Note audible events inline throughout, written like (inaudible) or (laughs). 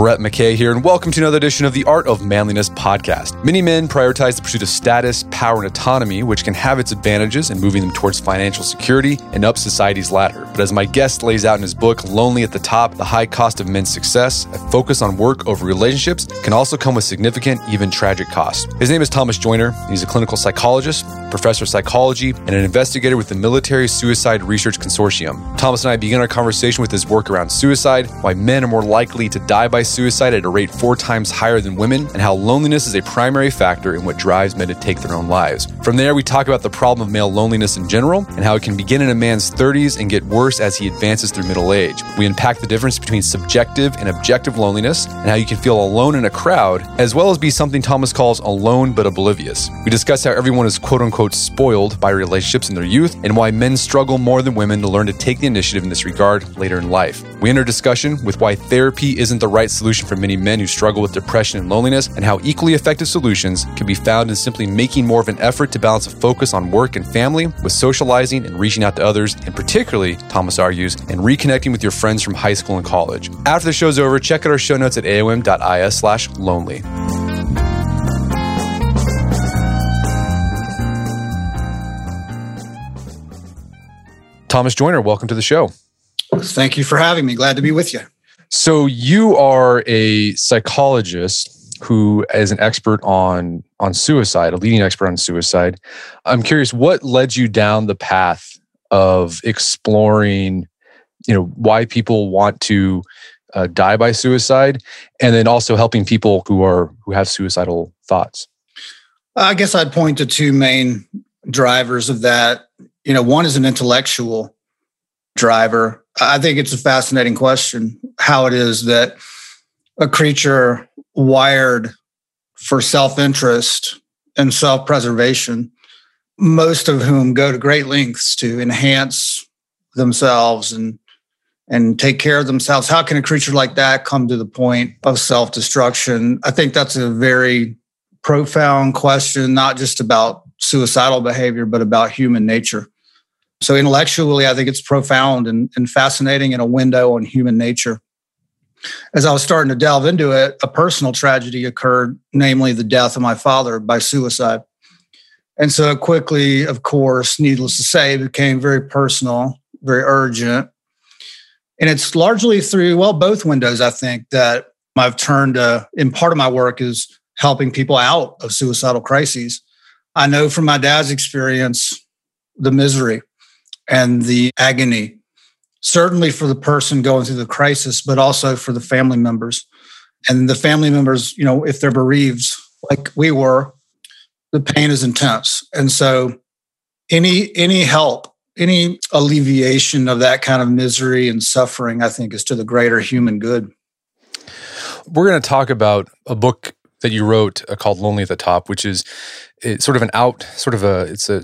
Brett McKay here, and welcome to another edition of the Art of Manliness podcast. Many men prioritize the pursuit of status, power, and autonomy, which can have its advantages in moving them towards financial security and up society's ladder. But as my guest lays out in his book, Lonely at the Top The High Cost of Men's Success, a focus on work over relationships can also come with significant, even tragic costs. His name is Thomas Joiner. He's a clinical psychologist, professor of psychology, and an investigator with the Military Suicide Research Consortium. Thomas and I begin our conversation with his work around suicide, why men are more likely to die by suicide at a rate four times higher than women, and how loneliness is a primary factor in what drives men to take their own lives. From there, we talk about the problem of male loneliness in general and how it can begin in a man's 30s and get worse as he advances through middle age. We unpack the difference between subjective and objective loneliness and how you can feel alone in a crowd, as well as be something Thomas calls alone but oblivious. We discuss how everyone is quote unquote spoiled by relationships in their youth and why men struggle more than women to learn to take the initiative in this regard later in life. We enter discussion with why therapy isn't the right solution for many men who struggle with depression and loneliness, and how equally effective solutions can be found in simply making more of an effort to balance a focus on work and family with socializing and reaching out to others, and particularly, Thomas argues, and reconnecting with your friends from high school and college. After the show's over, check out our show notes at aom.is slash lonely. Thomas Joiner, welcome to the show. Thank you for having me. Glad to be with you. So you are a psychologist who is an expert on on suicide, a leading expert on suicide. I'm curious what led you down the path of exploring, you know, why people want to uh, die by suicide, and then also helping people who are who have suicidal thoughts. I guess I'd point to two main drivers of that. You know, one is an intellectual driver. I think it's a fascinating question how it is that a creature wired for self interest and self preservation, most of whom go to great lengths to enhance themselves and and take care of themselves. How can a creature like that come to the point of self destruction? I think that's a very profound question, not just about suicidal behavior, but about human nature. So, intellectually, I think it's profound and, and fascinating and a window on human nature. As I was starting to delve into it, a personal tragedy occurred, namely the death of my father by suicide. And so, quickly, of course, needless to say, became very personal, very urgent. And it's largely through, well, both windows, I think, that I've turned to, in part of my work is helping people out of suicidal crises. I know from my dad's experience the misery and the agony, certainly for the person going through the crisis, but also for the family members. And the family members, you know, if they're bereaved like we were, the pain is intense. And so any any help, any alleviation of that kind of misery and suffering, I think is to the greater human good. We're going to talk about a book that you wrote uh, called Lonely at the Top, which is it's sort of an out, sort of a, it's a,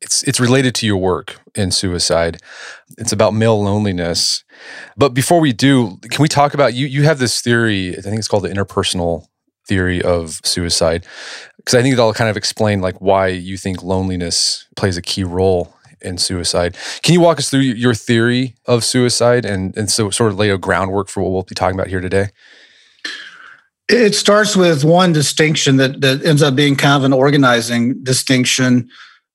it's it's related to your work in suicide. It's about male loneliness. But before we do, can we talk about you? You have this theory. I think it's called the interpersonal theory of suicide, because I think that'll kind of explain like why you think loneliness plays a key role in suicide. Can you walk us through your theory of suicide and and so sort of lay a groundwork for what we'll be talking about here today? It starts with one distinction that, that ends up being kind of an organizing distinction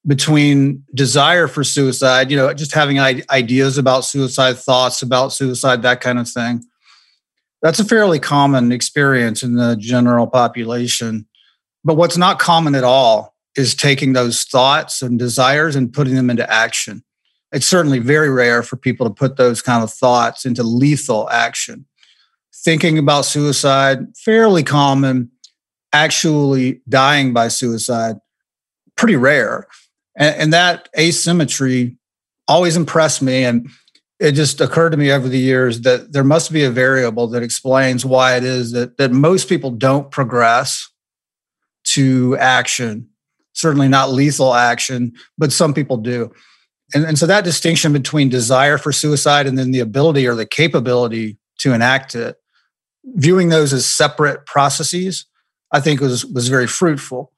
between desire for suicide, you know, just having ideas about suicide, thoughts about suicide, that kind of thing. That's a fairly common experience in the general population. But what's not common at all is taking those thoughts and desires and putting them into action. It's certainly very rare for people to put those kind of thoughts into lethal action. Thinking about suicide, fairly common. Actually dying by suicide, pretty rare. And, and that asymmetry always impressed me. And it just occurred to me over the years that there must be a variable that explains why it is that, that most people don't progress to action, certainly not lethal action, but some people do. And, and so that distinction between desire for suicide and then the ability or the capability to enact it, viewing those as separate processes, I think was, was very fruitful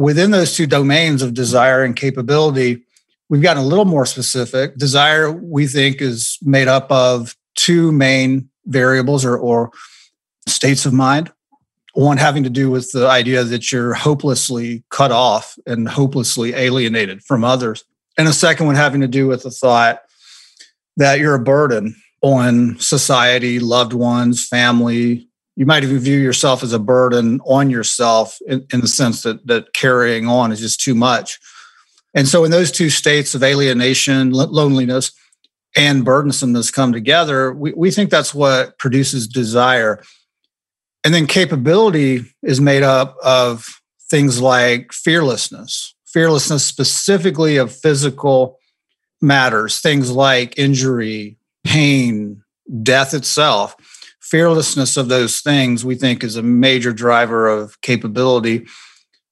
within those two domains of desire and capability, we've gotten a little more specific. Desire, we think, is made up of two main variables or, or states of mind. One having to do with the idea that you're hopelessly cut off and hopelessly alienated from others. And a second one having to do with the thought that you're a burden on society, loved ones, family. You might even view yourself as a burden on yourself in, in the sense that, that carrying on is just too much. And so, in those two states of alienation, loneliness, and burdensomeness come together, we, we think that's what produces desire. And then capability is made up of things like fearlessness, fearlessness specifically of physical matters, things like injury, pain, death itself. Fearlessness of those things we think is a major driver of capability,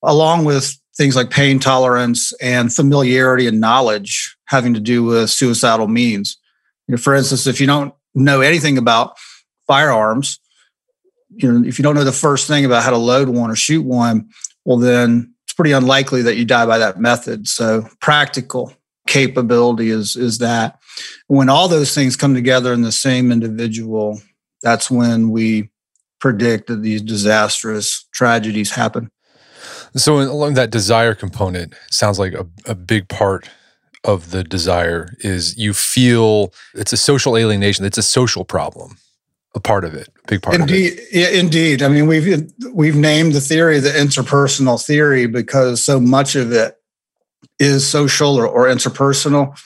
along with things like pain tolerance and familiarity and knowledge having to do with suicidal means. You know, for instance, if you don't know anything about firearms, you know, if you don't know the first thing about how to load one or shoot one, well, then it's pretty unlikely that you die by that method. So practical capability is is that when all those things come together in the same individual, that's when we predict that these disastrous tragedies happen. So, along that desire component, sounds like a, a big part of the desire is you feel it's a social alienation. It's a social problem, a part of it, a big part indeed, of it. Yeah, indeed. I mean, we've we've named the theory the interpersonal theory because so much of it is social or, or interpersonal.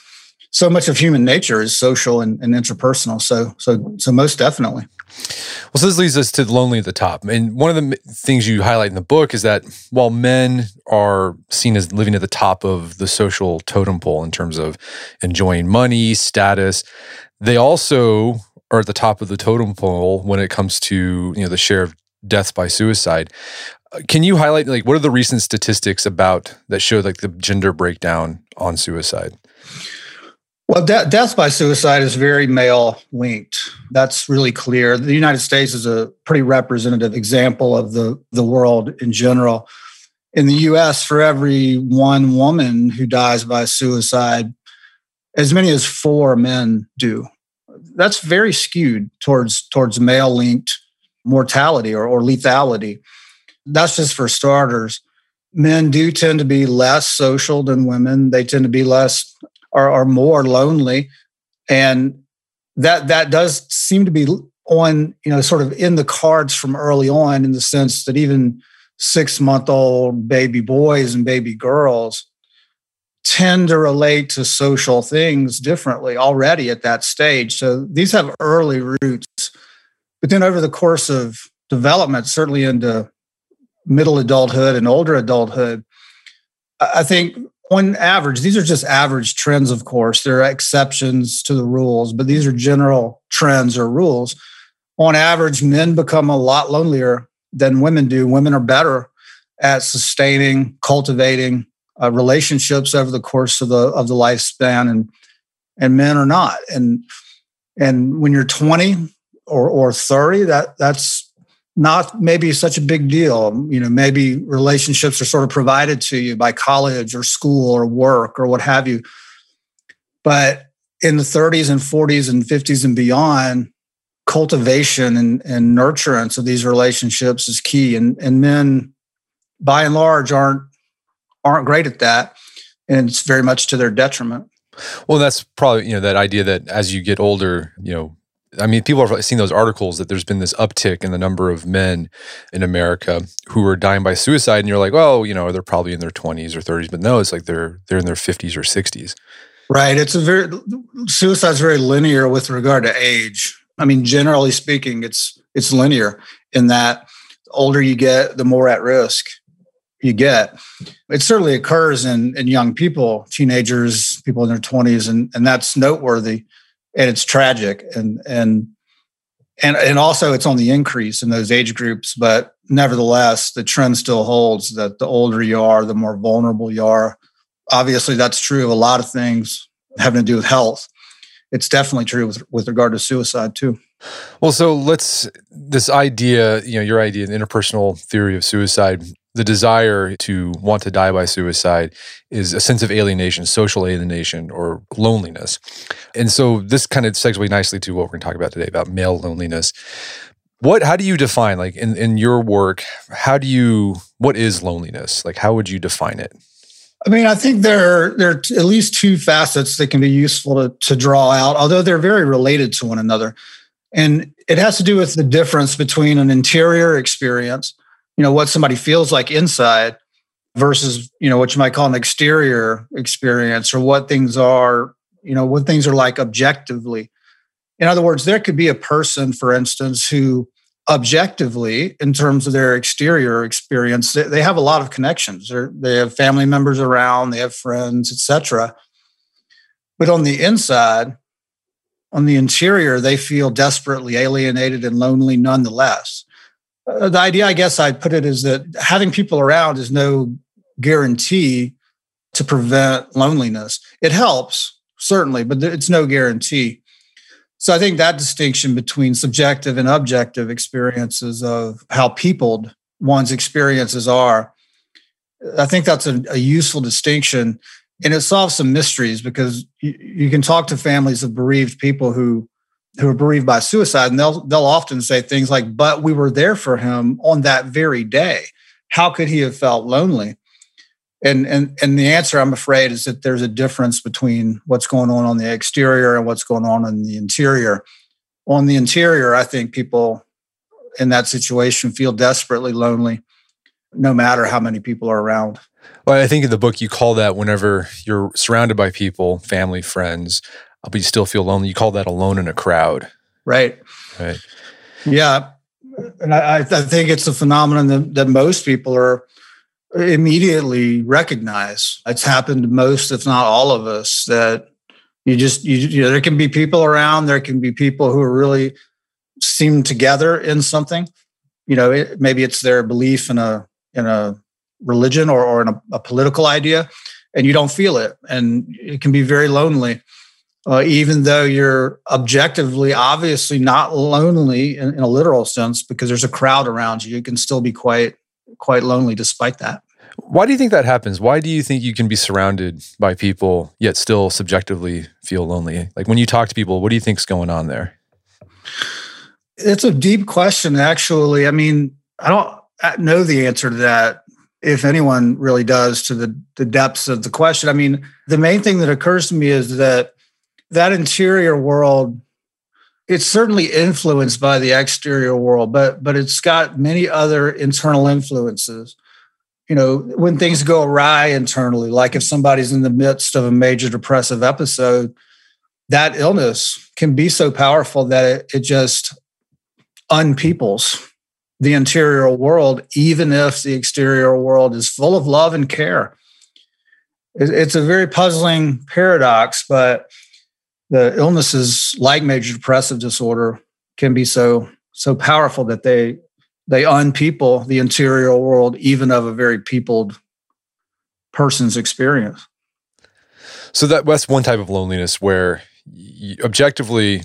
So much of human nature is social and, and interpersonal. So, so, so most definitely. Well, so this leads us to lonely at the top. And one of the things you highlight in the book is that while men are seen as living at the top of the social totem pole in terms of enjoying money, status, they also are at the top of the totem pole when it comes to you know the share of deaths by suicide. Uh, can you highlight like what are the recent statistics about that show like the gender breakdown on suicide? Well, de- death by suicide is very male linked. That's really clear. The United States is a pretty representative example of the, the world in general. In the US, for every one woman who dies by suicide, as many as four men do. That's very skewed towards, towards male linked mortality or, or lethality. That's just for starters. Men do tend to be less social than women. They tend to be less or, or more lonely. And that that does seem to be on, you know, sort of in the cards from early on in the sense that even six month old baby boys and baby girls tend to relate to social things differently already at that stage. So these have early roots. But then over the course of development, certainly into middle adulthood and older adulthood, I think on average, these are just average trends, of course. There are exceptions to the rules, but these are general trends or rules. On average, men become a lot lonelier than women do. Women are better at sustaining, cultivating uh, relationships over the course of the of the lifespan, and and men are not. And and when you're 20 or or 30, that that's not maybe such a big deal. You know, maybe relationships are sort of provided to you by college or school or work or what have you. But in the 30s and 40s and 50s and beyond, cultivation and, and nurturance of these relationships is key. And, and men, by and large, aren't aren't great at that. And it's very much to their detriment. Well, that's probably, you know, that idea that as you get older, you know, I mean, people have seen those articles that there's been this uptick in the number of men in America who are dying by suicide, and you're like, well, you know, they're probably in their 20s or 30s, but no, it's like they're they're in their 50s or 60s. Right. It's a very suicide's very linear with regard to age. I mean, generally speaking, it's it's linear in that the older you get, the more at risk you get. It certainly occurs in in young people, teenagers, people in their 20s, and and that's noteworthy and it's tragic. And and and and also it's on the increase in those age groups but nevertheless the trend still holds that the older you are the more vulnerable you are. Obviously that's true of a lot of things having to do with health. It's definitely true with, with regard to suicide too. Well so let's this idea you know your idea the interpersonal theory of suicide the desire to want to die by suicide is a sense of alienation, social alienation, or loneliness. And so this kind of segues nicely to what we're going to talk about today about male loneliness. What how do you define like in, in your work, how do you what is loneliness? Like how would you define it? I mean, I think there are, there are at least two facets that can be useful to, to draw out, although they're very related to one another. And it has to do with the difference between an interior experience, you know, what somebody feels like inside versus, you know, what you might call an exterior experience or what things are, you know, what things are like objectively. In other words, there could be a person, for instance, who objectively, in terms of their exterior experience, they, have a lot of connections. They're, they have family members around, they have friends, etc. But on the inside, on the interior, they feel desperately alienated and lonely nonetheless. Uh, the idea, I guess I'd put it, is that having people around is no guarantee to prevent loneliness. It helps, certainly, but it's no guarantee. So I think that distinction between subjective and objective experiences of how peopled one's experiences are, I think that's a, a useful distinction. And it solves some mysteries because you, you, can talk to families of bereaved people who who are bereaved by suicide, and they'll they'll often say things like, "But we were there for him on that very day. How could he have felt lonely?" And and and the answer, I'm afraid, is that there's a difference between what's going on on the exterior and what's going on in the interior. On the interior, I think people in that situation feel desperately lonely, no matter how many people are around. Well, I think in the book you call that whenever you're surrounded by people, family, friends, uh, but you still feel lonely. You call that alone in a crowd. Right. Right. Yeah. And I, I think it's a phenomenon that, that most people are immediately recognize. It's happened to most, if not all of us, that you just you, you know there can be people around. There can be people who really seem together in something. You know, it, maybe it's their belief in a in a religion or, or in a, a, political idea, and you don't feel it, and it can be very lonely. Uh, even though you're objectively, obviously not lonely in, in a literal sense, because there's a crowd around you, you can still be quite quite lonely despite that. Why do you think that happens? Why do you think you can be surrounded by people yet still subjectively feel lonely? Like when you talk to people, what do you think's going on there? It's a deep question, actually. I mean, I don't know the answer to that, if anyone really does, to the, the depths of the question. I mean, the main thing that occurs to me is that that interior world it's certainly influenced by the exterior world, but but it's got many other internal influences. You know, when things go awry internally, like if somebody's in the midst of a major depressive episode, that illness can be so powerful that it, it just unpeoples the interior world, even if the exterior world is full of love and care. It's a very puzzling paradox, but the illnesses like major depressive disorder can be so so powerful that they they unpeople the interior world even of a very peopled person's experience. So that that's one type of loneliness where you, objectively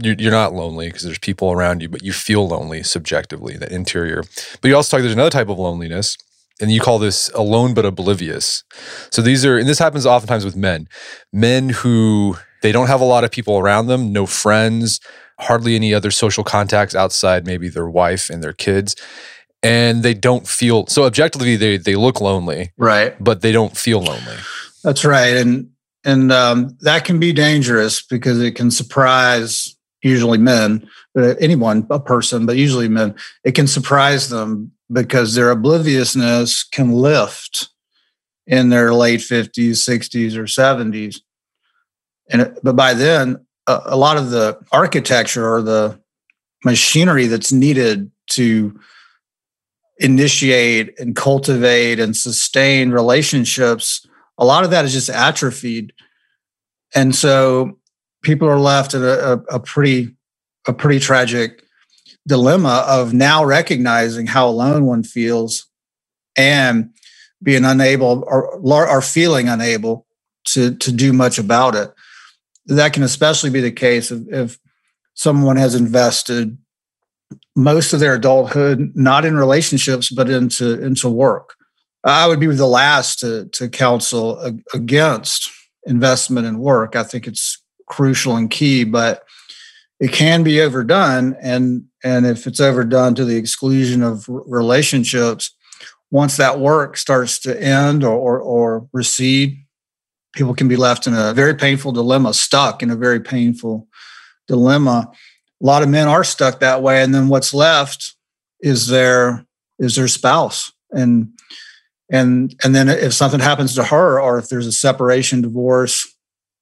you're not lonely because there's people around you but you feel lonely subjectively that interior. But you also talk there's another type of loneliness and you call this alone but oblivious. So these are and this happens oftentimes with men. Men who they don't have a lot of people around them, no friends, hardly any other social contacts outside maybe their wife and their kids. And they don't feel so objectively they they look lonely. Right. But they don't feel lonely. That's right. And and um, that can be dangerous because it can surprise usually men, but anyone, a person, but usually men, it can surprise them because their obliviousness can lift in their late 50s, 60s, or 70s. And uh, but by then, a, a lot of the architecture or the machinery that's needed to initiate and cultivate and sustain relationships, a lot of that is just atrophied. And so people are left in a, a, pretty a pretty tragic dilemma of now recognizing how alone one feels and being unable or, or feeling unable to to do much about it that can especially be the case if, if someone has invested most of their adulthood not in relationships but into into work. I would be the last to to counsel against investment in work. I think it's crucial and key but it can be overdone. And and if it's overdone to the exclusion of relationships once that work starts to end or, or, or recede people can be left in a very painful dilemma stuck in a very painful dilemma. A lot of men are stuck that way and then what's left is their is their spouse. And and and then if something happens to her or if there's a separation divorce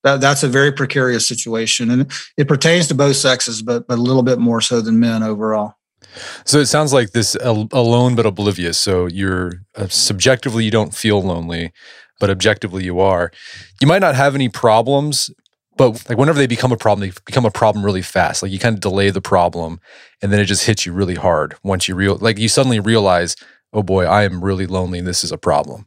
that, that's a very precarious situation. And it pertains to both sexes but, but a little bit more so than men overall. So it sounds like this alone but oblivious. So you're uh, subjectively you don't feel lonely but objectively you are you might not have any problems but like whenever they become a problem they become a problem really fast like you kind of delay the problem and then it just hits you really hard once you real like you suddenly realize oh boy i am really lonely and this is a problem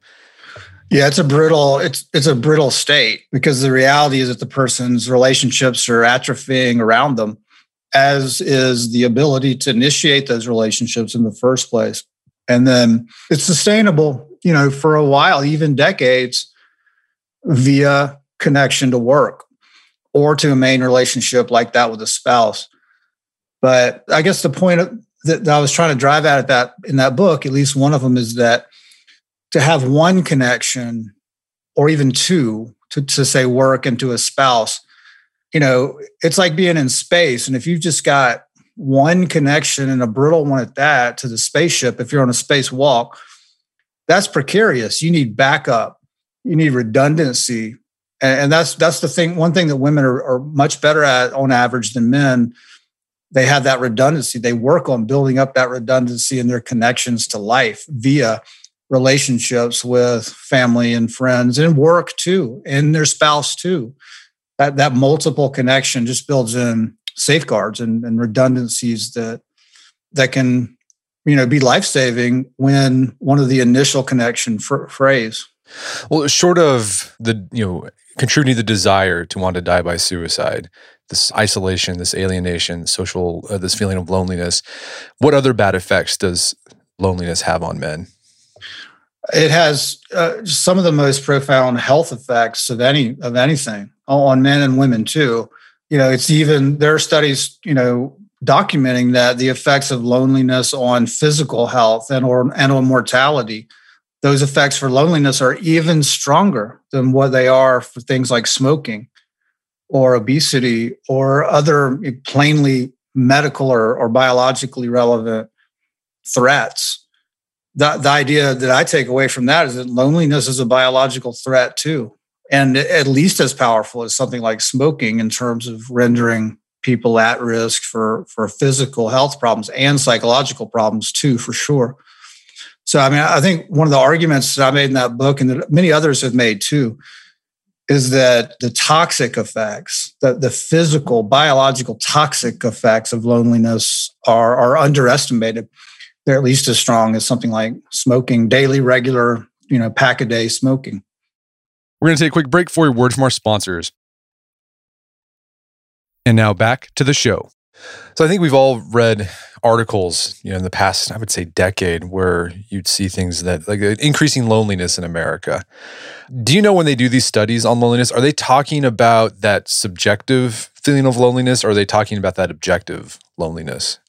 yeah, it's a brittle it's it's a brittle state because the reality is that the person's relationships are atrophying around them, as is the ability to initiate those relationships in the first place. And then it's sustainable, you know, for a while, even decades, via connection to work or to a main relationship like that with a spouse. But I guess the point that I was trying to drive at, at that in that book, at least one of them, is that to have one connection or even two to, to say work and to a spouse you know it's like being in space and if you've just got one connection and a brittle one at that to the spaceship if you're on a space walk that's precarious. You need backup. You need redundancy. And, and that's that's the thing one thing that women are, are much better at on average than men. They have that redundancy. They work on building up that redundancy in their connections to life via relationships with family and friends and work too, and their spouse too. That that multiple connection just builds in safeguards and, and redundancies that that can you know be life saving when one of the initial connection fr- phrase. Well, short of the you know contributing the desire to want to die by suicide, this isolation, this alienation, social, uh, this feeling of loneliness. What other bad effects does loneliness have on men? it has uh, some of the most profound health effects of any of anything on men and women too you know it's even there are studies you know documenting that the effects of loneliness on physical health and or and on mortality those effects for loneliness are even stronger than what they are for things like smoking or obesity or other plainly medical or, or biologically relevant threats. The, the idea that I take away from that is that loneliness is a biological threat too, and at least as powerful as something like smoking in terms of rendering people at risk for for physical health problems and psychological problems too, for sure. So, I mean, I think one of the arguments that I made in that book, and that many others have made too, is that the toxic effects, the, the physical, biological toxic effects of loneliness are, are underestimated they're at least as strong as something like smoking daily, regular, you know, pack a day smoking. We're going to take a quick break for a word from our sponsors. And now back to the show. So I think we've all read articles, you know, in the past, I would say decade, where you'd see things that like increasing loneliness in America. Do you know when they do these studies on loneliness, are they talking about that subjective feeling of loneliness or are they talking about that objective loneliness?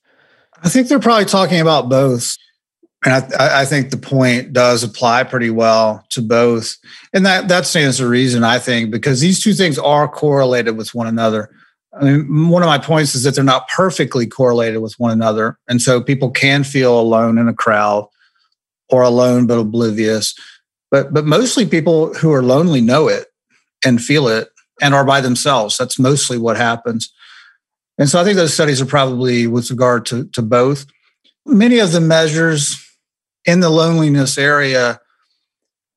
I think they're probably talking about both. And I, I, think the point does apply pretty well to both. And that, that stands to reason, I think, because these two things are correlated with one another. I mean, one of my points is that they're not perfectly correlated with one another. And so people can feel alone in a crowd or alone but oblivious. But, but mostly people who are lonely know it and feel it and are by themselves. That's mostly what happens. And so I think those studies are probably with regard to, to both. Many of the measures in the loneliness area,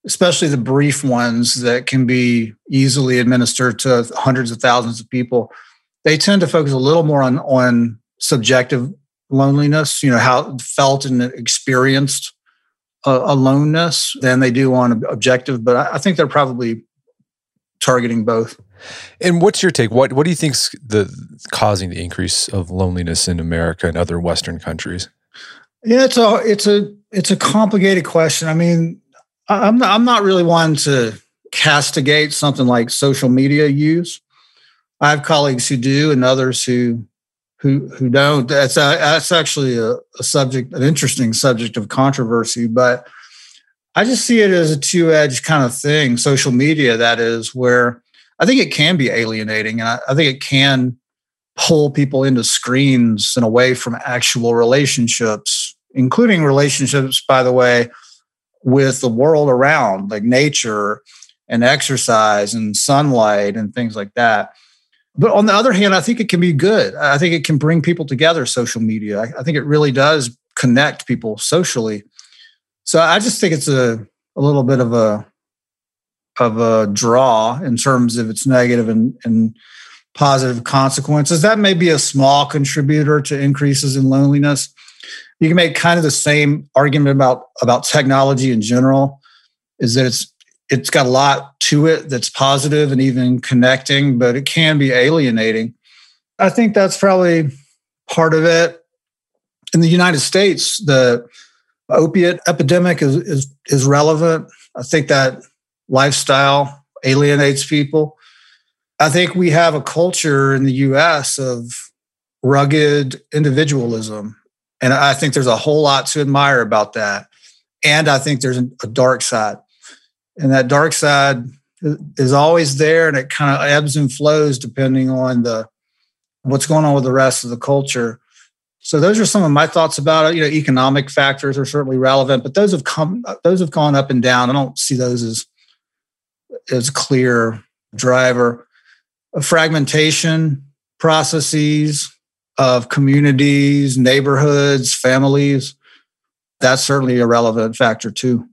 especially the brief ones that can be easily administered to hundreds of thousands of people, they tend to focus a little more on, on subjective loneliness, you know, how felt and experienced uh, aloneness than they do on objective. But I, I think they're probably targeting both. And what's your take? What what do you think's the causing the increase of loneliness in America and other Western countries? Yeah, it's a it's a it's a complicated question. I mean, I'm not, I'm not really one to castigate something like social media use. I have colleagues who do, and others who who who don't. That's a, that's actually a, a subject, an interesting subject of controversy. But I just see it as a two edged kind of thing. Social media, that is, where I think it can be alienating, and I, I think it can pull people into screens and away from actual relationships, including relationships, by the way, with the world around, like nature and exercise and sunlight and things like that. But on the other hand, I think it can be good. I think it can bring people together, social media. I, I think it really does connect people socially. So I just think it's a, a little bit of a of a draw in terms of its negative and, and positive consequences. That may be a small contributor to increases in loneliness. You can make kind of the same argument about about technology in general, is that it's it's got a lot to it that's positive and even connecting, but it can be alienating. I think that's probably part of it. In the United States, the opiate epidemic is, is, is relevant. I think that lifestyle alienates people. I think we have a culture in the US of rugged individualism. And I think there's a whole lot to admire about that. And I think there's a dark side and that dark side is always there and it kind of ebbs and flows depending on the what's going on with the rest of the culture. So those are some of my thoughts about it. You know economic factors are certainly relevant but those have come those have gone up and down. I don't see those as as clear driver. Fragmentation processes of communities neighborhoods families that's certainly a relevant factor too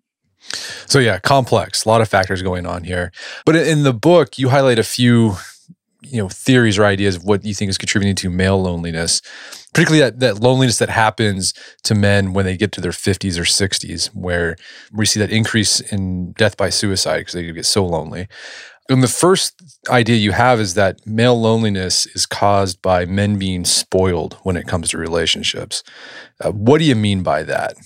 so yeah, complex, a lot of factors going on here. But in the book, you highlight a few, you know, theories or ideas of what you think is contributing to male loneliness, particularly that, that loneliness that happens to men when they get to their 50s or 60s, where we see that increase in death by suicide because they get so lonely. And the first idea you have is that male loneliness is caused by men being spoiled when it comes to relationships. Uh, what do you mean by that?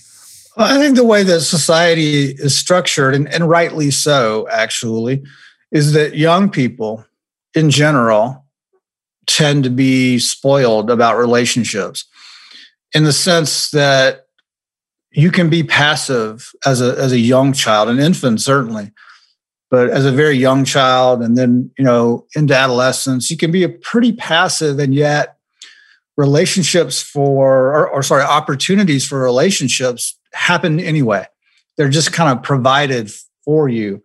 I think the way that society is structured, and, and rightly so, actually, is that young people in general tend to be spoiled about relationships in the sense that you can be passive as a as a young child, an infant certainly, but as a very young child, and then you know into adolescence, you can be a pretty passive, and yet relationships for or, or sorry opportunities for relationships happen anyway. They're just kind of provided for you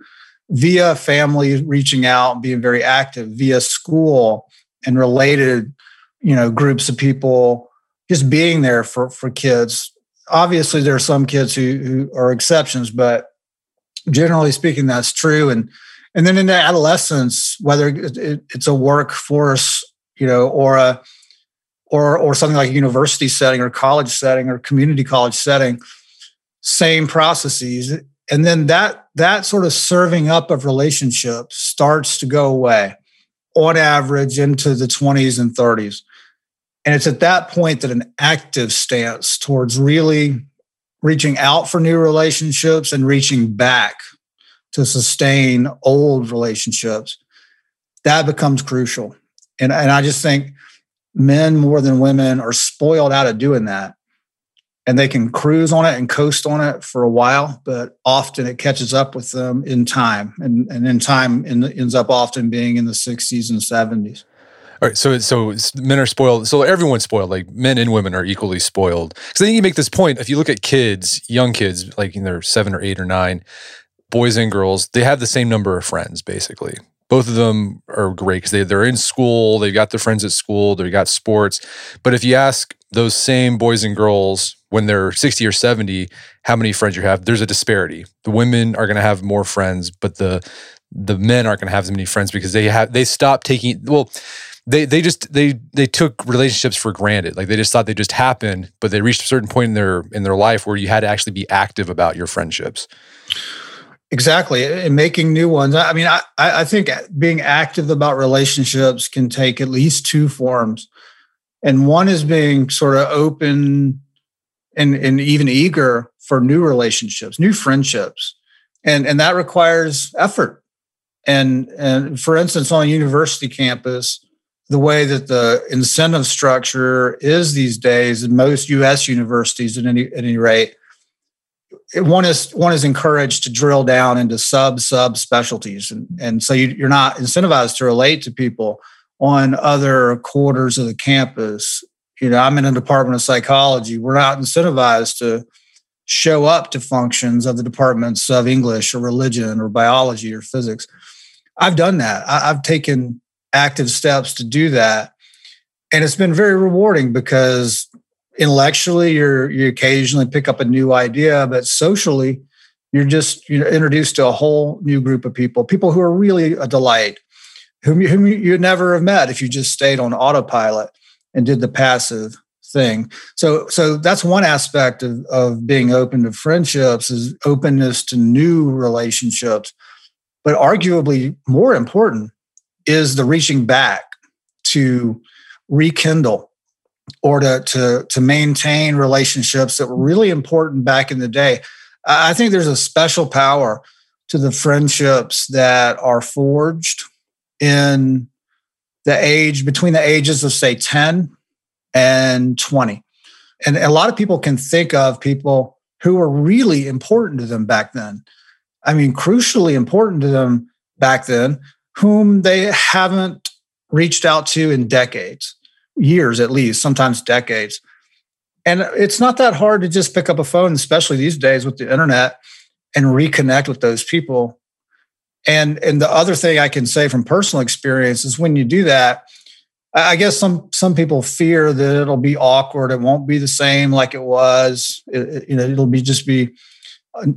via family reaching out, being very active, via school and related, you know, groups of people just being there for for kids. Obviously, there are some kids who, who are exceptions, but generally speaking, that's true. And and then in the adolescence, whether it's a workforce, you know, or a or or something like a university setting or college setting or community college setting, same processes. And then that that sort of serving up of relationships starts to go away on average into the 20s and 30s and it's at that point that an active stance towards really reaching out for new relationships and reaching back to sustain old relationships that becomes crucial. And, and i just think men more than women are spoiled out of doing that and they can cruise on it and coast on it for a while, but often it catches up with them in time, and and in time in, ends up often being in the 60s and 70s. All right, so so men are spoiled. So everyone's spoiled. Like men and women are equally spoiled. Because I think you make this point. If you look at kids, young kids, like their seven or eight or nine, boys and girls, they have the same number of friends basically. Both of them are great because they, they're in school, they've got their friends at school, they've got sports. But if you ask those same boys and girls when they're 60 or 70 how many friends you have there's a disparity. The women are going to have more friends but the the men aren't going to have as many friends because they have they stop taking well they they just they they took relationships for granted. Like they just thought they just happened but they reached a certain point in their in their life where you had to actually be active about your friendships. Exactly and making new ones. I mean i i think being active about relationships can take at least two forms and one is being sort of open and, and even eager for new relationships, new friendships. And, and that requires effort. And, and for instance, on a university campus, the way that the incentive structure is these days in most U.S. universities, at any at any rate, one is one is encouraged to drill down into sub sub specialties, and and so you, you're not incentivized to relate to people on other quarters of the campus. You know, I'm in a department of psychology. We're not incentivized to show up to functions of the departments of English or religion or biology or physics. I've done that. I've taken active steps to do that. And it's been very rewarding because intellectually you're you occasionally pick up a new idea, but socially you're just you're introduced to a whole new group of people, people who are really a delight, whom, whom you'd never have met if you just stayed on autopilot and did the passive thing. So so that's one aspect of, of being open to friendships is openness to new relationships. But arguably more important is the reaching back to rekindle or to, to, to maintain relationships that were really important back in the day. I think there's a special power to the friendships that are forged in the age between the ages of say 10 and 20. And a lot of people can think of people who were really important to them back then. I mean, crucially important to them back then, whom they haven't reached out to in decades, years at least, sometimes decades. And it's not that hard to just pick up a phone, especially these days with the internet, and reconnect with those people. And and the other thing I can say from personal experience is when you do that, I guess some some people fear that it'll be awkward. It won't be the same like it was. It, you know, it'll be just be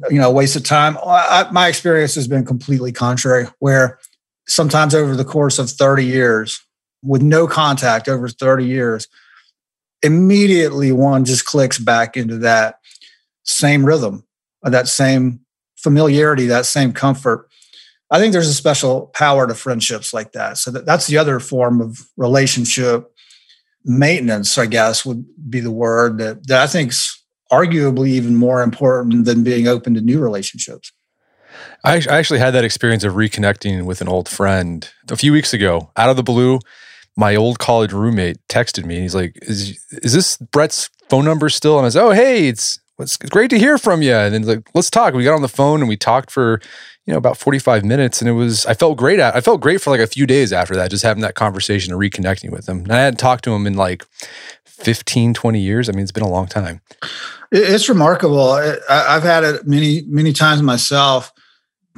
you know a waste of time. I, my experience has been completely contrary, where sometimes over the course of 30 years with no contact over 30 years immediately one just clicks back into that same rhythm that same familiarity that same comfort i think there's a special power to friendships like that so that, that's the other form of relationship maintenance i guess would be the word that, that i think's arguably even more important than being open to new relationships I actually had that experience of reconnecting with an old friend a few weeks ago. Out of the blue, my old college roommate texted me. And he's like, "Is is this Brett's phone number still?" And I was, "Oh, hey, it's it's great to hear from you." And then like, let's talk. We got on the phone and we talked for you know about 45 minutes and it was i felt great at i felt great for like a few days after that just having that conversation and reconnecting with him and i hadn't talked to him in like 15 20 years i mean it's been a long time it's remarkable i've had it many many times myself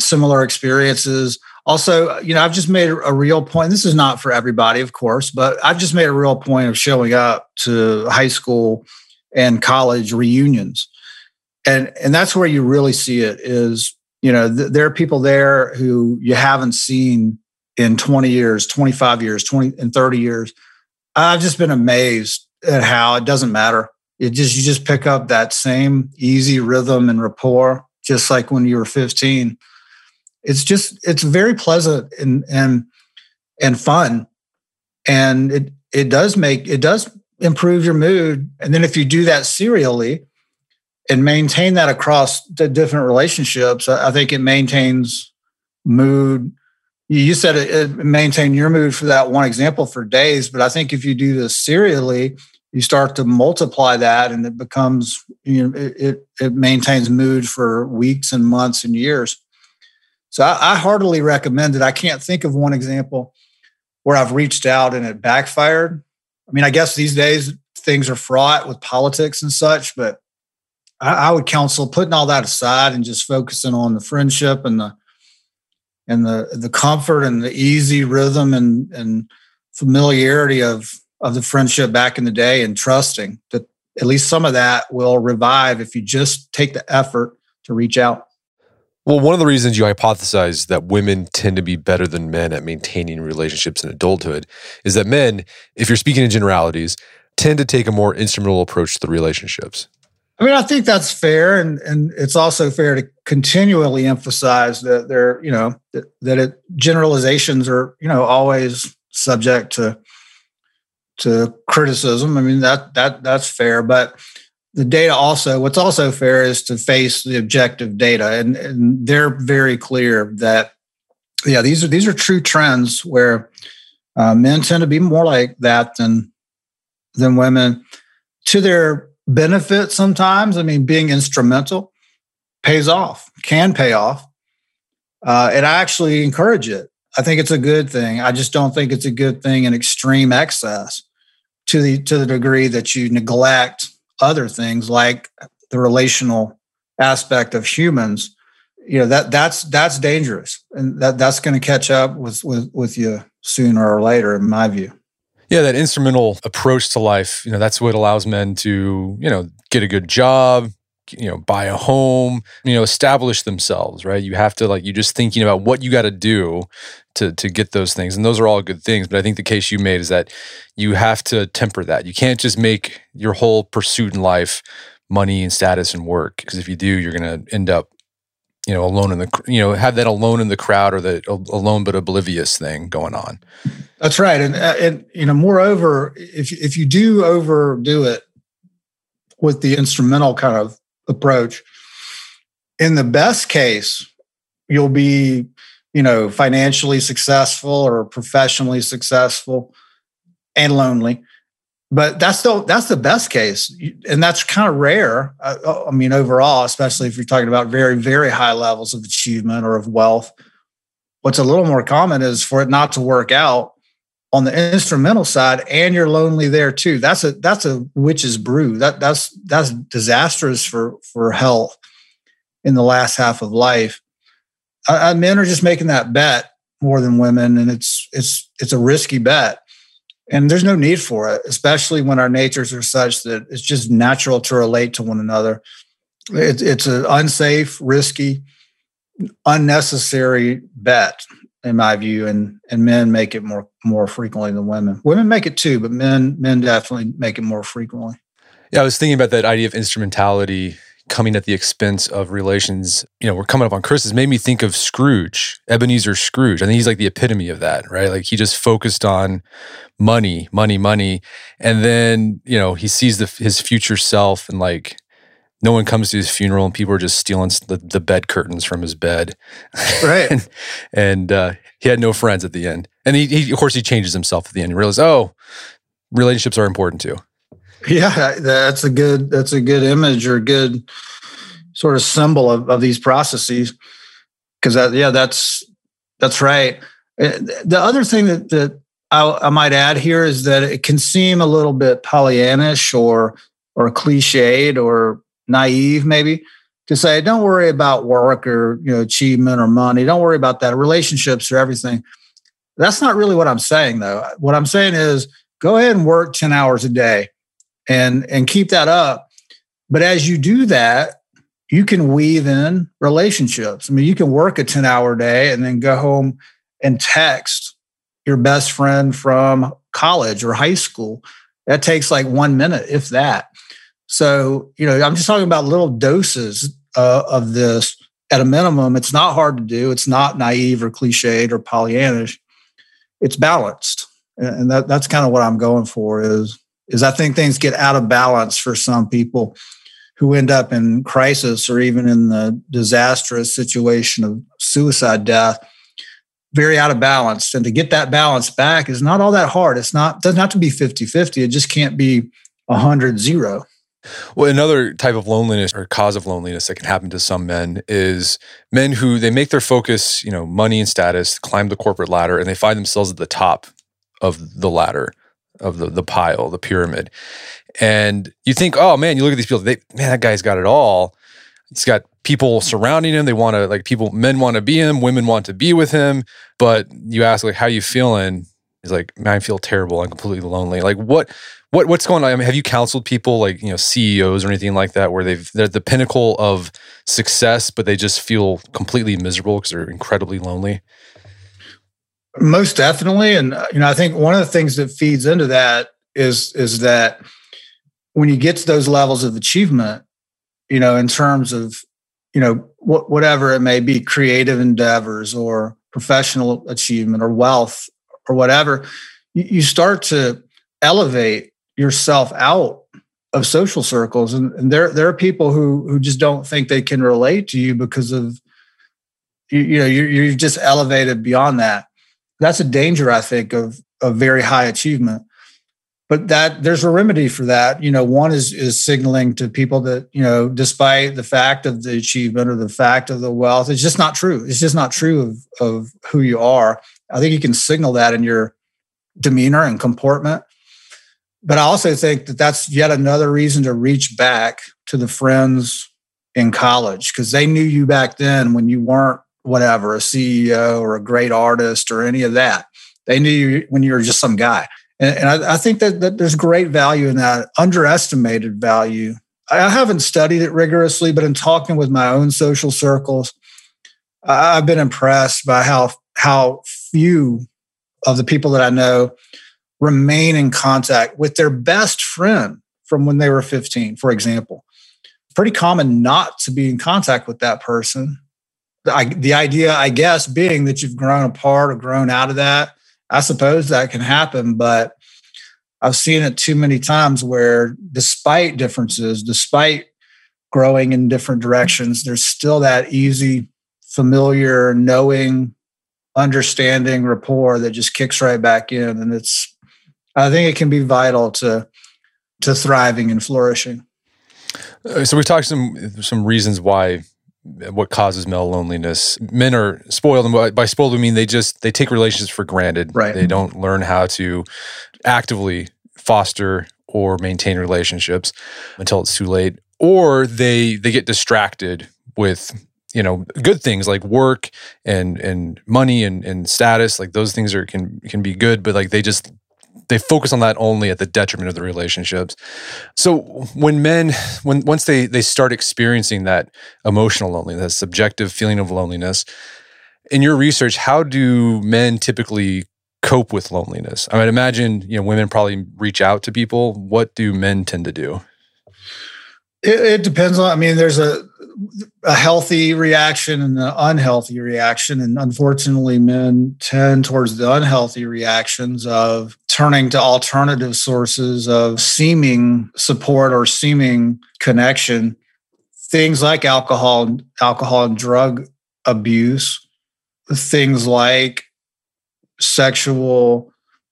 similar experiences. Also, you know, I've just made a real point. This is not for everybody, of course, but I've just made a real point of showing up to high school and college reunions. And and that's where you really see it is, you know, th- there are people there who you haven't seen in 20 years, 25 years, 20 and 30 years. I've just been amazed at how it doesn't matter. It just you just pick up that same easy rhythm and rapport just like when you were 15 it's just it's very pleasant and and and fun and it it does make it does improve your mood and then if you do that serially and maintain that across the different relationships i think it maintains mood you said it, it maintain your mood for that one example for days but i think if you do this serially you start to multiply that and it becomes you know it, it, it maintains mood for weeks and months and years so I, I heartily recommend it. I can't think of one example where I've reached out and it backfired. I mean, I guess these days things are fraught with politics and such, but I, I, would counsel putting all that aside and just focusing on the friendship and the and the the comfort and the easy rhythm and and familiarity of of the friendship back in the day and trusting that at least some of that will revive if you just take the effort to reach out. Well, one of the reasons you hypothesize that women tend to be better than men at maintaining relationships in adulthood is that men, if you're speaking in generalities, tend to take a more instrumental approach to the relationships. I mean, I think that's fair, and and it's also fair to continually emphasize that there, you know, that, that it, generalizations are, you know, always subject to to criticism. I mean, that that that's fair, but the data also what's also fair is to face the objective data and, and, they're very clear that yeah these are these are true trends where Uh, men tend to be more like that than than women to their benefit sometimes. I mean, being instrumental pays off, can pay off. Uh, and I actually encourage it. I think it's a good thing. I just don't think it's a good thing in extreme excess to the to the degree that you neglect other things like the relational aspect of humans. You know that that's that's dangerous, and that that's going to catch up with with with you sooner or later, in my view. Yeah, that instrumental approach to life, you know, that's what allows men to, you know, get a good job, you know, buy a home, you know, establish themselves, right? You have to like you're just thinking about what you got to do to to get those things. And those are all good things, but I think the case you made is that you have to temper that. You can't just make your whole pursuit in life money and status and work because if you do, you're going to end up you know alone in the you know have that alone in the crowd or the alone but oblivious thing going on. That's right. And uh, and you know moreover if if you do overdo it with the instrumental kind of approach in the best case you'll be you know financially successful or professionally successful and lonely but that's the that's the best case, and that's kind of rare. I, mean, overall, especially if you're talking about very very high levels of achievement or of wealth. What's a little more common is for it not to work out on the instrumental side, and you're lonely there too. That's a that's a witch's brew. That that's that's disastrous for for health in the last half of life. Uh, men are just making that bet more than women, and it's it's it's a risky bet and there's no need for it especially when our natures are such that it's just natural to relate to one another. It, it's an unsafe risky unnecessary bet in my view and and men make it more more frequently than women. Women make it too but men men definitely make it more frequently. Yeah i was thinking about that idea of instrumentality coming at the expense of relations. You know, we're coming up on Christmas. Made me think of Scrooge, Ebenezer Scrooge. I think he's like the epitome of that, right? Like he just focused on money, money, money, and then you know he sees the, his future self and like no one comes to his funeral and people are just stealing the, the bed curtains from his bed, right? (laughs) and, and uh, he had no friends at the end, and he, he of course he changes himself at the end. He realizes, oh, relationships are important too. Yeah, that's a good that's a good image or good sort of symbol of, of these processes. Because that, yeah, that's that's right. Uh, the other thing that that I, I, might add here is that it can seem a little bit Pollyannish or or cliched or naive, maybe, to say, "Don't worry about work or you know achievement or money. Don't worry about that. Relationships or everything." That's not really what I'm saying, though. What I'm saying is, go ahead and work ten hours a day and and keep that up. But as you do that, you can weave in relationships. I mean, you can work a 10 hour day and then go home and text your best friend from college or high school. That takes like one minute, if that. So, you know, I'm just talking about little doses uh, of this at a minimum. It's not hard to do. It's not naive or cliched or Pollyannish. It's balanced. And that, that's kind of what I'm going for is is I think things get out of balance for some people who end up in crisis or even in the disastrous situation of suicide death. Very out of balance. And to get that balance back is not all that hard. It's not doesn't have to be 50-50 it just can't be 100 0 well another type of loneliness or cause of loneliness that can happen to some men is men who they make their focus you know money and status climb the corporate ladder and they find themselves at the top of the ladder of the the pile, the pyramid. And you think, oh man, you look at these people, they man, that guy's got it all. He's got people surrounding him. They want to like people, men want to be him, women want to be with him. But you ask like, how you feeling? He's like, man, I feel terrible. I'm completely lonely. Like what what what's going on? I mean, have you counseled people like you know CEOs or anything like that where they've they're the pinnacle of success, but they just feel completely miserable because they're incredibly lonely? Most definitely, and uh, you know, I think one of the things that feeds into that is is that when you get to those levels of achievement, you know, in terms of you know wh- whatever it may be, creative endeavors or professional achievement or wealth or whatever, you, you start to elevate yourself out of social circles, and, and there there are people who who just don't think they can relate to you because of you, you know you're, you're just elevated beyond that that's a danger, I think, of of very high achievement. But that there's a remedy for that. You know, one is is signaling to people that you know, despite the fact of the achievement or the fact of the wealth, it's just not true. It's just not true of of who you are. I think you can signal that in your demeanor and comportment. But I also think that that's yet another reason to reach back to the friends in college because they knew you back then when you weren't whatever, a CEO or a great artist or any of that. They knew you when you were just some guy. And, and I, I, think that, that there's great value in that, underestimated value. I haven't studied it rigorously, but in talking with my own social circles, I've been impressed by how how few of the people that I know remain in contact with their best friend from when they were 15, for example. Pretty common not to be in contact with that person I, the idea, I guess, being that you've grown apart or grown out of that, I suppose that can happen. But I've seen it too many times where, despite differences, despite growing in different directions, there's still that easy, familiar, knowing, understanding rapport that just kicks right back in. And it's, I think it can be vital to to thriving and flourishing. Uh, so we talked some some reasons why what causes male loneliness. Men are spoiled, and by spoiled we mean they just they take relationships for granted. Right. They don't learn how to actively foster or maintain relationships until it's too late, or they they get distracted with you know good things like work and and money and and status like those things are can can be good but like they just they focus on that only at the detriment of the relationships. So when men, when once they they start experiencing that emotional loneliness, that subjective feeling of loneliness, in your research, how do men typically cope with loneliness? I might imagine you know women probably reach out to people. What do men tend to do? It, it depends on. I mean, there's a a healthy reaction and an unhealthy reaction. And unfortunately, men tend towards the unhealthy reactions of turning to alternative sources of seeming support or seeming connection. Things like alcohol, alcohol and drug abuse, things like sexual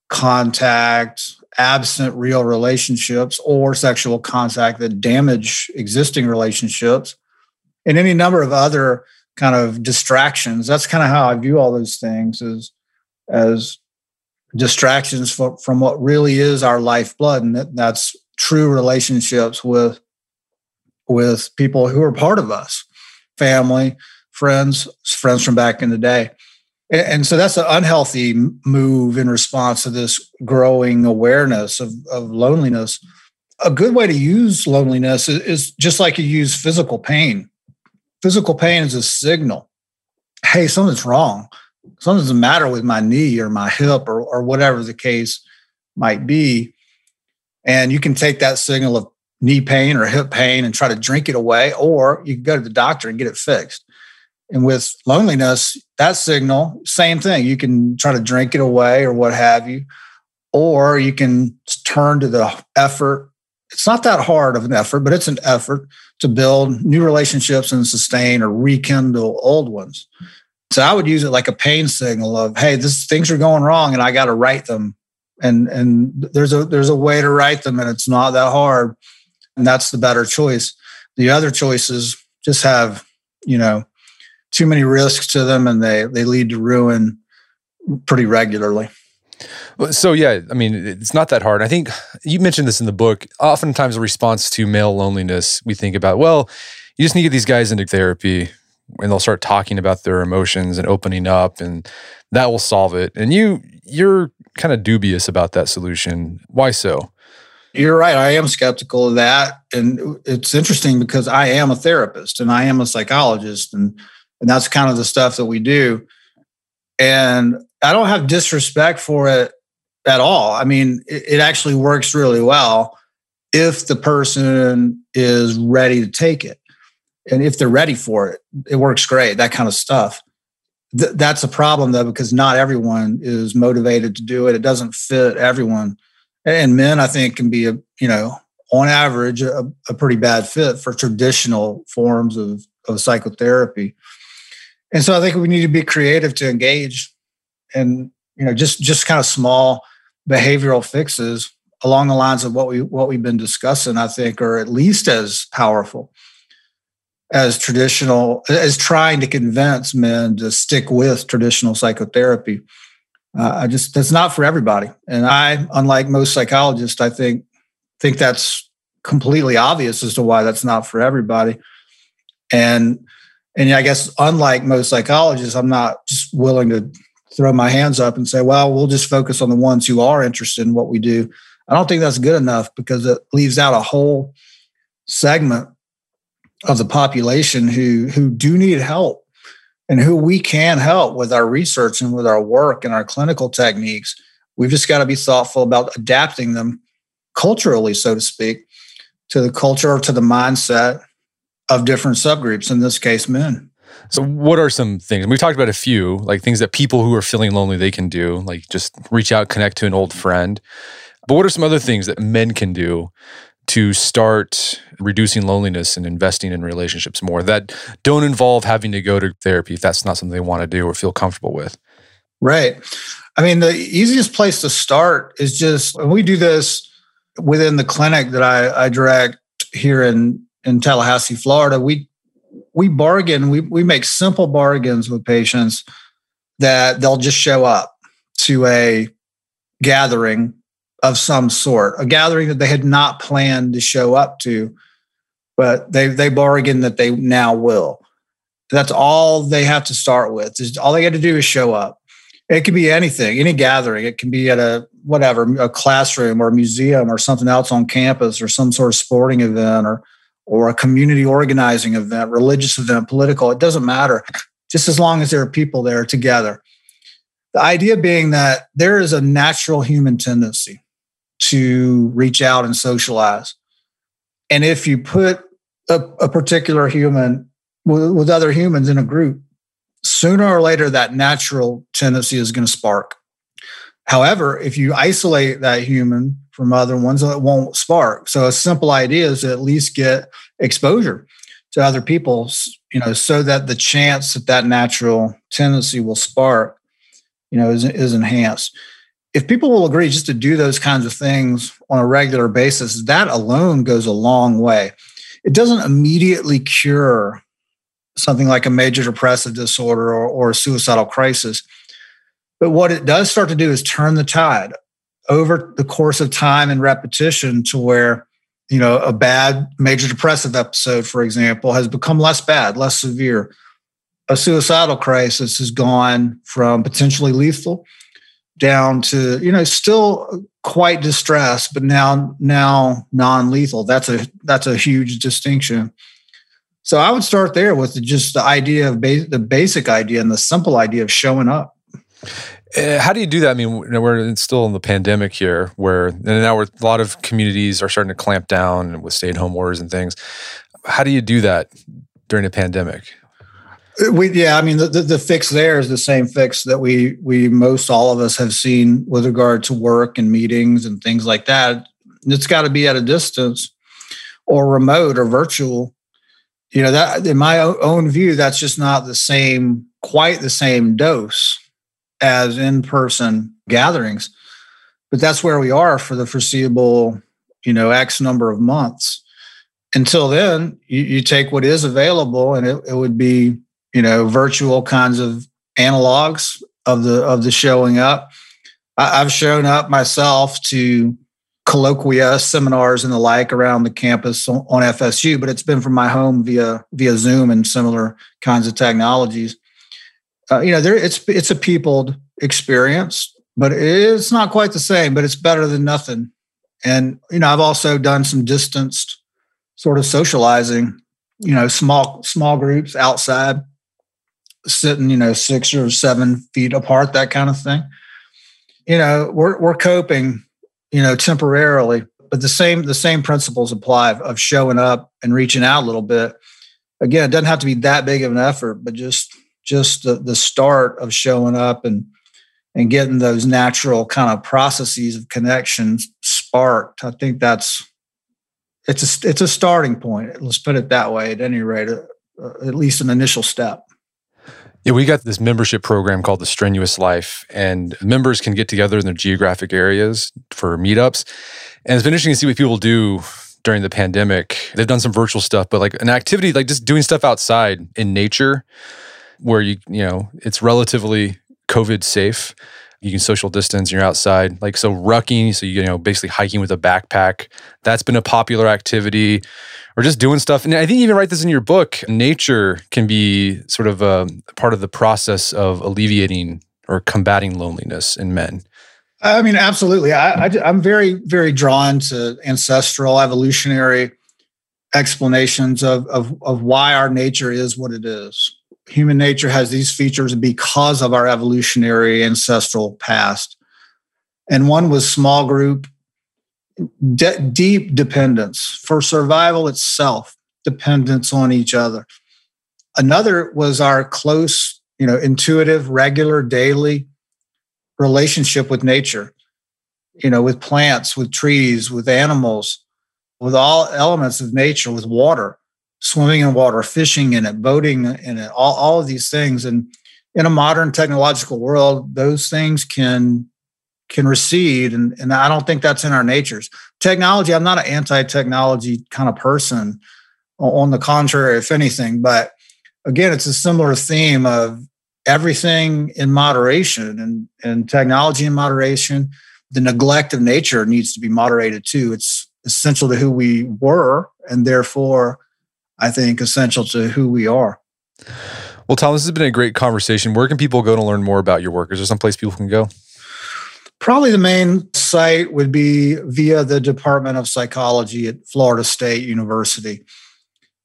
contact, absent real relationships, or sexual contact that damage existing relationships and any number of other kind of distractions. That's kind of how I view all those things as as distractions for, from what really is our lifeblood, and that, that's true relationships with with people who are part of us, family, friends, friends from back in the day. And, so that's an unhealthy move in response to this growing awareness of, of loneliness. A good way to use loneliness is, is just like you use physical pain. Physical pain is a signal. Hey something's wrong. Something's the matter with my knee or my hip or, or whatever the case might be. And you can take that signal of knee pain or hip pain and try to drink it away or you can go to the doctor and get it fixed and with loneliness that signal same thing you can try to drink it away or what have you or you can turn to the effort it's not that hard of an effort, but it's an effort to build new relationships and sustain or rekindle old ones. So I would use it like a pain signal of, hey, this things are going wrong and I got to right them. And and there's a there's a way to right them and it's not that hard. And that's the better choice. The other choices just have, you know, too many risks to them and they they lead to ruin pretty regularly. So yeah, I mean, it's not that hard. I think you mentioned this in the book. Oftentimes, a response to male loneliness, we think about, well, you just need to get these guys into therapy, and they'll start talking about their emotions and opening up, and that will solve it. And you, you're kind of dubious about that solution. Why so? You're right. I am skeptical of that, and it's interesting because I am a therapist and I am a psychologist, and and that's kind of the stuff that we do. And I don't have disrespect for it at all. I mean, it, it actually works really well if the person is ready to take it. And if they're ready for it, it works great, that kind of stuff. Th- that's a problem though, because not everyone is motivated to do it. It doesn't fit everyone. And men, I think, can be a, you know, on average, a, a pretty bad fit for traditional forms of, of psychotherapy. And so I think we need to be creative to engage and you know, just just kind of small behavioral fixes along the lines of what we what we've been discussing, I think, are at least as powerful as traditional as trying to convince men to stick with traditional psychotherapy. Uh, I just that's not for everybody, and I, unlike most psychologists, I think think that's completely obvious as to why that's not for everybody. And and I guess unlike most psychologists, I'm not just willing to throw my hands up and say, well, we'll just focus on the ones who are interested in what we do. I don't think that's good enough because it leaves out a whole segment of the population who who do need help and who we can help with our research and with our work and our clinical techniques. We've just got to be thoughtful about adapting them culturally, so to speak, to the culture to the mindset of different subgroups, in this case, men. So, what are some things? We've talked about a few, like things that people who are feeling lonely they can do, like just reach out, connect to an old friend. But what are some other things that men can do to start reducing loneliness and investing in relationships more that don't involve having to go to therapy if that's not something they want to do or feel comfortable with? Right. I mean, the easiest place to start is just and we do this within the clinic that I, I direct here in in Tallahassee, Florida. We we bargain, we we make simple bargains with patients that they'll just show up to a gathering of some sort, a gathering that they had not planned to show up to, but they they bargain that they now will. That's all they have to start with. Is all they got to do is show up. It can be anything, any gathering. It can be at a whatever, a classroom or a museum or something else on campus or some sort of sporting event or or a community organizing event, religious event, political. It doesn't matter. Just as long as there are people there together. The idea being that there is a natural human tendency to reach out and socialize. And if you put a, a particular human with, with other humans in a group, sooner or later that natural tendency is going to spark. However, if you isolate that human from other ones, that won't spark. So a simple idea is to at least get exposure to other people, you know, so that the chance that that natural tendency will spark, you know, is, is enhanced if people will agree just to do those kinds of things on a regular basis, that alone goes a long way. It doesn't immediately cure something like a major depressive disorder or, or a suicidal crisis. But what it does start to do is turn the tide over the course of time and repetition to where, you know, a bad major depressive episode, for example, has become less bad, less severe. A suicidal crisis has gone from potentially lethal down to you know still quite distressed but now now non-lethal. That's a that's a huge distinction. So i would start there with just the idea of ba- the basic idea and the simple idea of showing up Uh, how do you do that i mean we're still in the pandemic here where and now a lot of communities are starting to clamp down with stay-at-home orders and things how do you do that during a pandemic uh, we, yeah, I mean, the, the, the, fix there is the same fix that we we most all of us have seen with regard to work and meetings and things like that. It's got to be at a distance, or remote, or virtual. You know that in my own view, that's just not the same, quite the same dose as in person gatherings. But that's where we are for the foreseeable, you know, X number of months. Until then, you, you take what is available, and it, it would be you know, virtual kinds of analogs of the of the showing up. I, I've shown up myself to colloquia, seminars, and the like around the campus on, on FSU, but it's been from my home via via Zoom and similar kinds of technologies. Uh, you know, there it's it's a peopled experience, but it's not quite the same. But it's better than nothing. And you know, I've also done some distanced sort of socializing. You know, small small groups outside sitting, you know, six or seven feet apart, that kind of thing. You know, we're we're coping, you know, temporarily, but the same the same principles apply of showing up and reaching out a little bit. Again, it doesn't have to be that big of an effort, but just just the, the start of showing up and and getting those natural kind of processes of connections sparked. I think that's it's a it's a starting point. Let's put it that way. At any rate, uh, at least an initial step. Yeah, we got this membership program called the Strenuous Life, and members can get together in their geographic areas for meetups. And it's been interesting to see what people do during the pandemic. They've done some virtual stuff, but like an activity like just doing stuff outside in nature where you, you know, it's relatively COVID safe. You can social distance, you're outside. Like so rucking, so you know, basically hiking with a backpack. That's been a popular activity or just doing stuff. And I think you even write this in your book. Nature can be sort of a part of the process of alleviating or combating loneliness in men. I mean, absolutely. I, I, am very, very drawn to ancestral, evolutionary explanations of, of, of why our nature is what it is. Human nature has these features because of our evolutionary ancestral past. And one was small group de- deep dependence for survival itself, dependence on each other. Another was our close, you know, intuitive, regular, daily relationship with nature, you know, with plants, with trees, with animals, with all elements of nature, with water, swimming in water, fishing in it, boating in it, all, all of these things. And in a modern technological world, those things can can recede. And, and I don't think that's in our natures. Technology, I'm not an anti technology kind of person. On the contrary, if anything, but again, it's a similar theme of everything in moderation and, and technology in moderation. The neglect of nature needs to be moderated too. It's essential to who we were, and therefore, I think essential to who we are. Well, Tom, this has been a great conversation. Where can people go to learn more about your work? Is there some place people can go? Probably the main site would be via the Department of Psychology at Florida State University.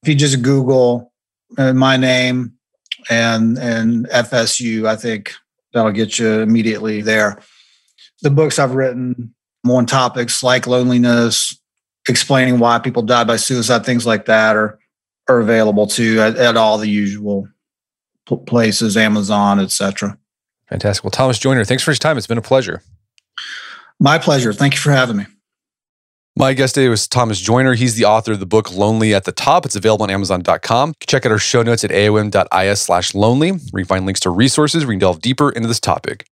If you just Google uh, my name and and FSU, I think that'll get you immediately there. The books I've written on topics like loneliness, explaining why people die by suicide, things like that are are available too at, at all the usual places, Amazon, etc. Fantastic. Well, Thomas Joiner, thanks for your time. It's been a pleasure. My pleasure. Thank you for having me. My guest today was Thomas Joiner. He's the author of the book Lonely at the Top. It's available on Amazon.com. Check out our show notes at aom.is slash lonely, where you can find links to resources where you can delve deeper into this topic.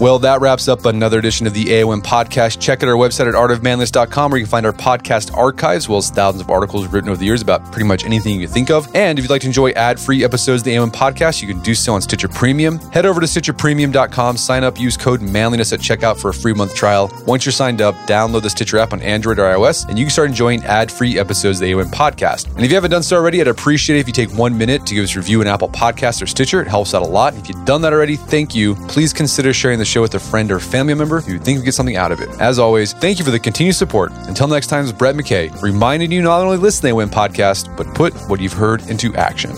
Well, that wraps up another edition of the AOM podcast. Check out our website at artofmanliness.com where you can find our podcast archives, as well as thousands of articles written over the years about pretty much anything you think of. And if you'd like to enjoy ad free episodes of the AOM podcast, you can do so on Stitcher Premium. Head over to StitcherPremium.com, sign up, use code manliness at checkout for a free month trial. Once you're signed up, download the Stitcher app on Android or iOS, and you can start enjoying ad free episodes of the AOM podcast. And if you haven't done so already, I'd appreciate it if you take one minute to give us a review in Apple Podcasts or Stitcher. It helps out a lot. If you've done that already, thank you. Please consider sharing the show with a friend or family member who you think would get something out of it. As always, thank you for the continued support. Until next time, it's Brett McKay reminding you not only listen to the Win podcast, but put what you've heard into action.